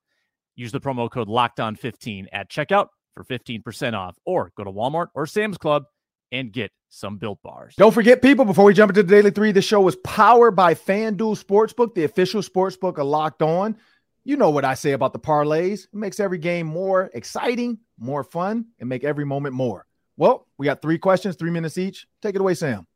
Use the promo code locked on 15 at checkout for 15% off, or go to Walmart or Sam's Club and get some built bars. Don't forget, people, before we jump into the Daily Three, the show is powered by FanDuel Sportsbook, the official sportsbook of Locked On. You know what I say about the parlays. It makes every game more exciting, more fun, and make every moment more. Well, we got three questions, three minutes each. Take it away, Sam.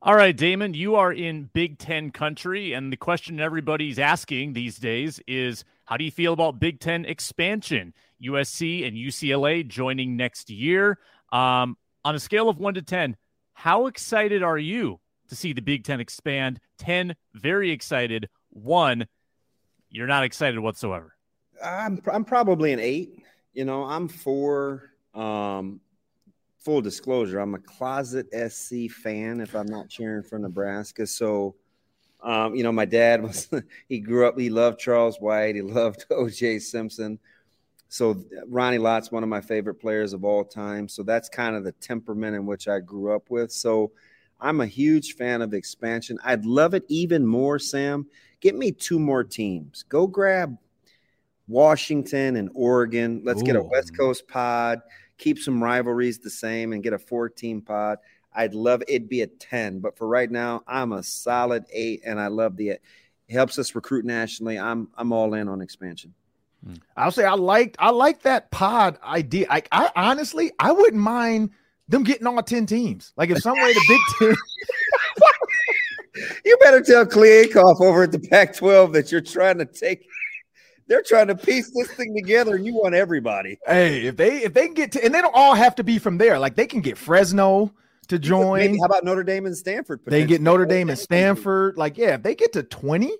All right, Damon, you are in Big Ten country, and the question everybody's asking these days is how do you feel about Big Ten expansion? USC and UCLA joining next year. Um, on a scale of one to 10, how excited are you to see the Big Ten expand? 10, very excited. One, you're not excited whatsoever. I'm, I'm probably an eight. You know, I'm for um, full disclosure, I'm a closet SC fan if I'm not cheering for Nebraska. So, um, you know, my dad was, he grew up, he loved Charles White, he loved OJ Simpson. So, Ronnie Lott's one of my favorite players of all time. So, that's kind of the temperament in which I grew up with. So, I'm a huge fan of expansion. I'd love it even more, Sam. Get me two more teams. Go grab Washington and Oregon. Let's Ooh. get a West Coast pod keep some rivalries the same and get a 14 pod. I'd love it'd be a 10, but for right now, I'm a solid eight, and I love the it helps us recruit nationally. I'm I'm all in on expansion. Hmm. I'll say I liked I like that pod idea. I, I honestly I wouldn't mind them getting all 10 teams. Like if some way the Big Ten you better tell Kliavkoff over at the Pac 12 that you're trying to take they're trying to piece this thing together, and you want everybody. Hey, if they if they can get to, and they don't all have to be from there. Like they can get Fresno to join. Maybe, how about Notre Dame and Stanford? They get Notre Dame and Stanford. Like, yeah, if they get to 20,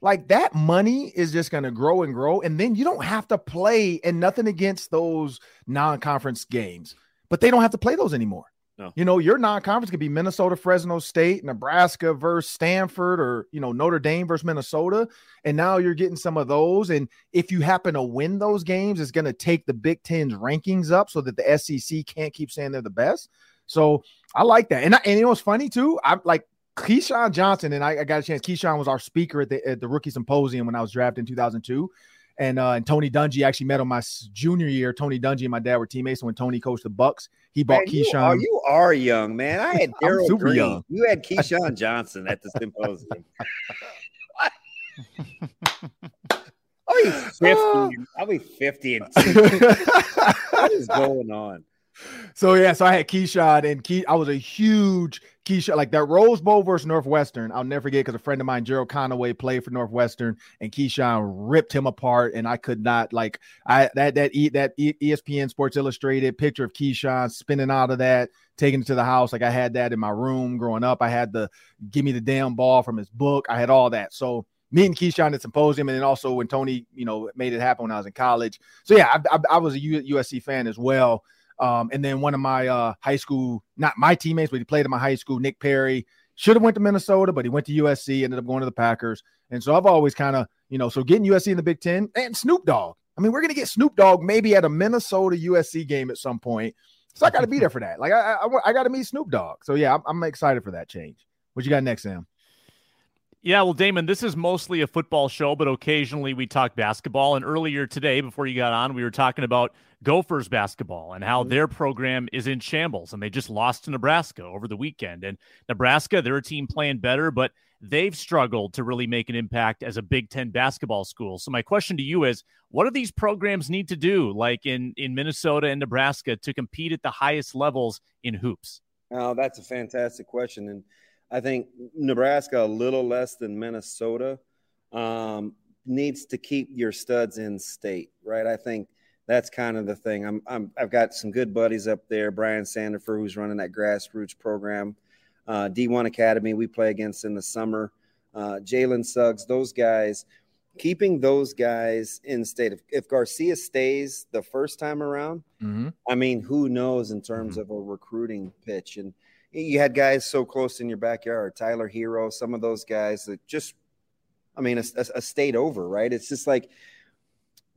like that money is just going to grow and grow. And then you don't have to play, and nothing against those non conference games, but they don't have to play those anymore. No. You know, your non-conference could be Minnesota, Fresno State, Nebraska versus Stanford, or you know Notre Dame versus Minnesota, and now you're getting some of those. And if you happen to win those games, it's going to take the Big Ten's rankings up so that the SEC can't keep saying they're the best. So I like that. And, I, and you know what's funny too? I'm like Keyshawn Johnson, and I, I, got a chance. Keyshawn was our speaker at the, at the rookie symposium when I was drafted in 2002. And uh, and Tony Dungy actually met on my junior year. Tony Dungy and my dad were teammates. And when Tony coached the Bucs, he bought man, Keyshawn. You are, you are young, man. I had Daryl Green. Young. You had Keyshawn Johnson at the symposium. I'll be 50. I'll be 50 and what is going on? So yeah, so I had Keyshawn and Key. I was a huge Keyshawn, like that Rose Bowl versus Northwestern. I'll never forget because a friend of mine, Gerald Conaway, played for Northwestern, and Keyshawn ripped him apart, and I could not like I that that e, that ESPN Sports Illustrated picture of Keyshawn spinning out of that, taking it to the house. Like I had that in my room growing up. I had the give me the damn ball from his book. I had all that. So me and Keyshawn at symposium, and then also when Tony, you know, made it happen when I was in college. So yeah, I, I, I was a USC fan as well. Um, and then one of my uh, high school, not my teammates, but he played in my high school, Nick Perry, should have went to Minnesota, but he went to USC, ended up going to the Packers. And so I've always kind of, you know, so getting USC in the Big Ten and Snoop Dogg. I mean, we're gonna get Snoop Dogg maybe at a Minnesota USC game at some point. So I got to be there for that. Like I, I, I got to meet Snoop Dogg. So yeah, I'm, I'm excited for that change. What you got next, Sam? Yeah, well, Damon, this is mostly a football show, but occasionally we talk basketball. And earlier today, before you got on, we were talking about Gophers basketball and how mm-hmm. their program is in shambles. And they just lost to Nebraska over the weekend. And Nebraska, they're a team playing better, but they've struggled to really make an impact as a Big Ten basketball school. So my question to you is, what do these programs need to do, like in in Minnesota and Nebraska, to compete at the highest levels in hoops? Oh, that's a fantastic question, and I think Nebraska a little less than Minnesota um, needs to keep your studs in state, right? I think that's kind of the thing. I'm, I'm I've got some good buddies up there. Brian Sandifer, who's running that grassroots program, uh, D1 Academy we play against in the summer. Uh, Jalen Suggs, those guys, keeping those guys in state. If, if Garcia stays the first time around, mm-hmm. I mean, who knows in terms mm-hmm. of a recruiting pitch and you had guys so close in your backyard, Tyler Herro, some of those guys that just, I mean, a, a, state over, right? It's just like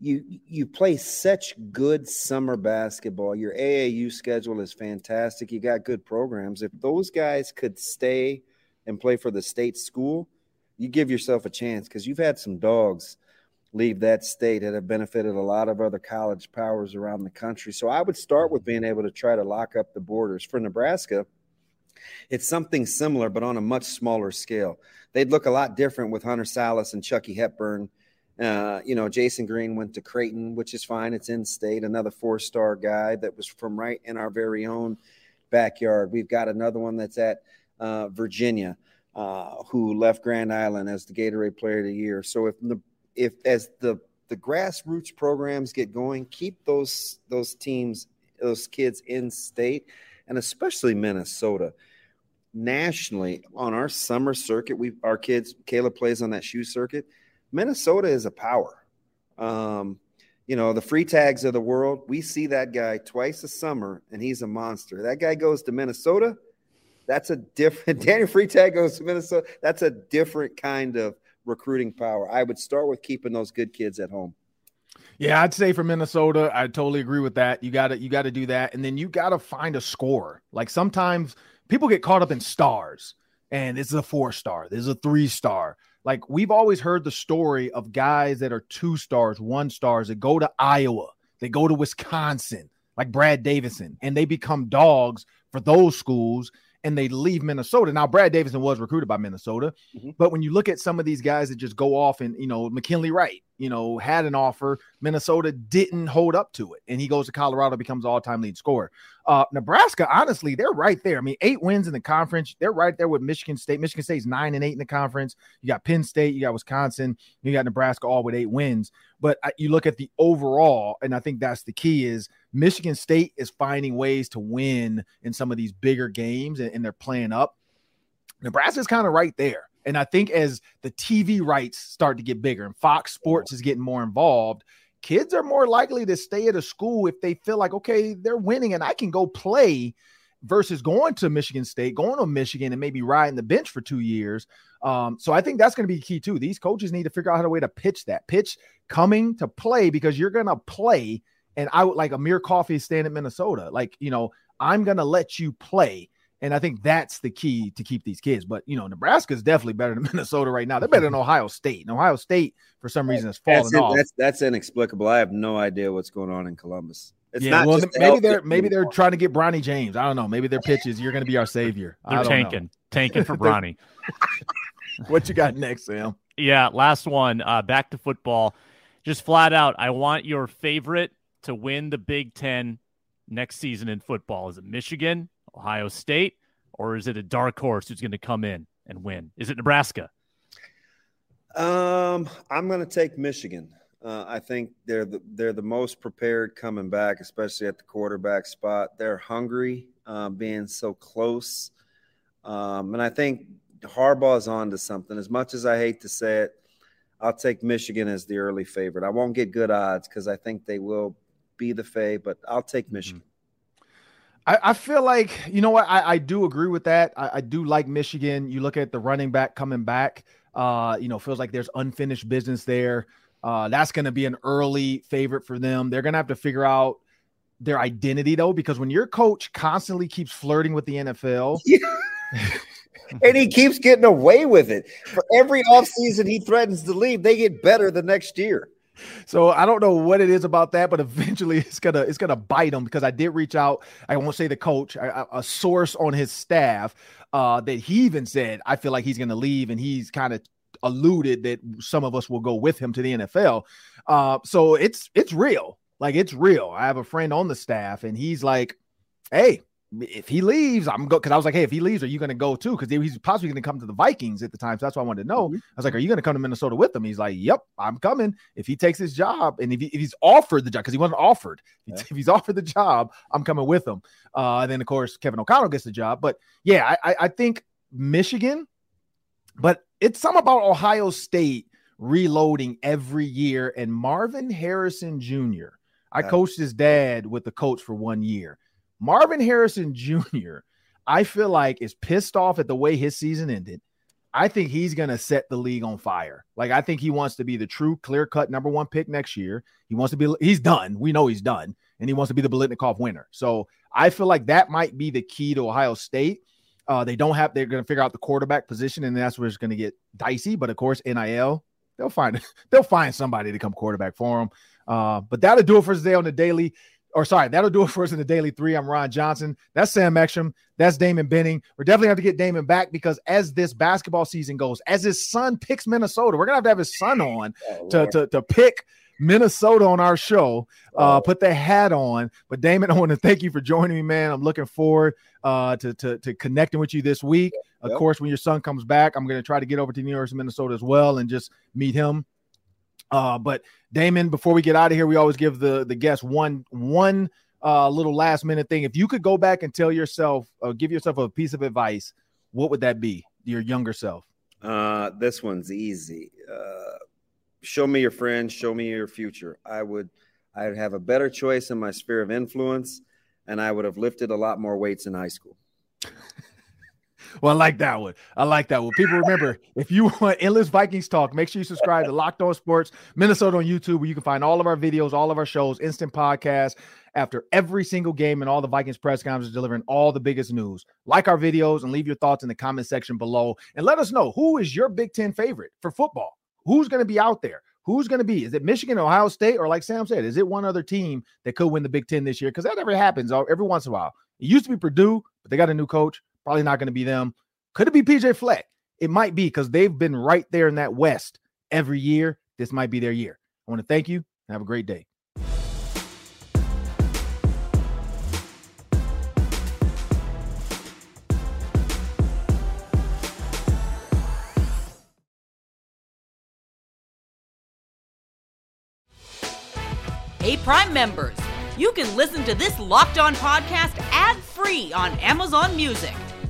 you you play such good summer basketball. Your AAU schedule is fantastic. You got good programs. If those guys could stay and play for the state school, you give yourself a chance because you've had some dogs leave that state that have benefited a lot of other college powers around the country. So I would start with being able to try to lock up the borders for Nebraska it's something similar, but on a much smaller scale. They'd look a lot different with Hunter Sallis and Chucky Hepburn. Uh, you know, Jason Green went to Creighton, which is fine. It's in state. Another four star guy that was from right in our very own backyard. We've got another one that's at uh, Virginia, uh, who left Grand Island as the Gatorade Player of the Year. So if the if as the the grassroots programs get going, keep those those teams, those kids in state, and especially Minnesota nationally on our summer circuit, we our kids, Caleb plays on that shoe circuit. Minnesota is a power. Um, you know, the Freitags of the world, we see that guy twice a summer and he's a monster. That guy goes to Minnesota. That's a different Daniel Freitag goes to Minnesota. That's a different kind of recruiting power. I would start with keeping those good kids at home. Yeah, I'd say for Minnesota, I totally agree with that. You got to you got to do that, and then you got to find a score. Like sometimes people get caught up in stars and this is a four star, this is a three star. Like we've always heard the story of guys that are two stars, one stars that go to Iowa, they go to Wisconsin, like Brad Davison, and they become dogs for those schools and they leave Minnesota. Now, Brad Davison was recruited by Minnesota, mm-hmm. but when you look at some of these guys that just go off and, you know, McKinley Wright, you know, had an offer. Minnesota didn't hold up to it, and he goes to Colorado, becomes all-time lead scorer. Uh, Nebraska, honestly, they're right there. I mean, eight wins in the conference. They're right there with Michigan State. Michigan State's nine and eight in the conference. You got Penn State, you got Wisconsin, you got Nebraska, all with eight wins. But uh, you look at the overall, and I think that's the key: is Michigan State is finding ways to win in some of these bigger games, and, and they're playing up. Nebraska's kind of right there. And I think as the TV rights start to get bigger and Fox Sports is getting more involved, kids are more likely to stay at a school if they feel like, okay, they're winning and I can go play versus going to Michigan State, going to Michigan and maybe riding the bench for two years. Um, so I think that's going to be key too. These coaches need to figure out how to way to pitch that pitch coming to play because you're going to play. And I would like Amir Coffey staying at Minnesota. Like, you know, I'm going to let you play and I think that's the key to keep these kids. But you know, Nebraska is definitely better than Minnesota right now. They're better than Ohio State. And Ohio State, for some reason, has fallen that's, off. That's that's inexplicable. I have no idea what's going on in Columbus. It's yeah, well, maybe they're maybe they're trying to get Bronny James. I don't know. Maybe their pitches. You're going to be our savior. They're tanking, know. tanking for Bronny. what you got next, Sam? Yeah, last one. Uh, back to football. Just flat out, I want your favorite to win the Big Ten next season in football. Is it Michigan, Ohio State, or is it a dark horse who's going to come in and win? Is it Nebraska? Um, I'm going to take Michigan. Uh, I think they're the, they're the most prepared coming back, especially at the quarterback spot. They're hungry, uh, being so close, um, and I think Harbaugh's on to something. As much as I hate to say it, I'll take Michigan as the early favorite. I won't get good odds because I think they will be the fave, but I'll take mm-hmm. I, I, feel like you know what I, I do agree with that. I, I, do like Michigan. You look at the running back coming back. Uh, you know, feels like there's unfinished business there. Uh, that's going to be an early favorite for them. They're going to have to figure out their identity though, because when your coach constantly keeps flirting with the NFL. and he keeps getting away with it. For every offseason he threatens to leave, they get better the next year so I don't know what it is about that, but eventually it's gonna it's gonna bite him because I did reach out. I won't say the coach, a, a source on his staff uh, that he even said I feel like he's gonna leave, and he's kind of alluded that some of us will go with him to the NFL. Uh, so it's it's real, like it's real. I have a friend on the staff, and he's like, "Hey, if he leaves, I'm go because I was like, hey, if he leaves, are you going to go too? Because he's possibly going to come to the Vikings at the time. So that's why I wanted to know. Mm-hmm. I was like, are you going to come to Minnesota with him? He's like, yep, I'm coming. If he takes his job and if, he, if he's offered the job, because he wasn't offered, yeah. if he's offered the job, I'm coming with him. Uh, and then of course Kevin O'Connell gets the job. But yeah, I, I think Michigan, but it's some about Ohio State reloading every year. And Marvin Harrison Jr. I coached his dad with the coach for one year Marvin Harrison Jr., I feel like is pissed off at the way his season ended. I think he's going to set the league on fire. Like I think he wants to be the true clear cut number 1 pick next year. He wants to be he's done. We know he's done and he wants to be the Biletnikoff winner. So, I feel like that might be the key to Ohio State. Uh, they don't have they're going to figure out the quarterback position and that's where it's going to get dicey, but of course NIL, they'll find they'll find somebody to come quarterback for them. Uh, but that'll do it for today on the daily or sorry, that'll do it for us in the Daily Three. I'm Ron Johnson. That's Sam Ekstrom. That's Damon Benning. We're definitely have to get Damon back because as this basketball season goes, as his son picks Minnesota, we're gonna have to have his son on oh, to, to, to pick Minnesota on our show. Uh, oh. put the hat on. But Damon, I want to thank you for joining me, man. I'm looking forward uh, to, to, to connecting with you this week. Yep. Of course, when your son comes back, I'm going to try to get over to the University of Minnesota as well and just meet him uh, but Damon, before we get out of here, we always give the the guest one one uh, little last minute thing. If you could go back and tell yourself, or give yourself a piece of advice, what would that be? Your younger self. Uh, this one's easy. Uh, show me your friends. Show me your future. I would. I'd have a better choice in my sphere of influence, and I would have lifted a lot more weights in high school. Well, I like that one. I like that one. People remember if you want endless Vikings talk, make sure you subscribe to Locked On Sports Minnesota on YouTube, where you can find all of our videos, all of our shows, instant podcasts after every single game and all the Vikings press conferences delivering all the biggest news. Like our videos and leave your thoughts in the comment section below and let us know who is your Big Ten favorite for football. Who's going to be out there? Who's going to be? Is it Michigan, Ohio State, or like Sam said, is it one other team that could win the Big Ten this year? Because that never happens uh, every once in a while. It used to be Purdue, but they got a new coach. Probably not going to be them. Could it be PJ Fleck? It might be because they've been right there in that West every year. This might be their year. I want to thank you. Have a great day. Hey, Prime members, you can listen to this locked on podcast ad free on Amazon Music.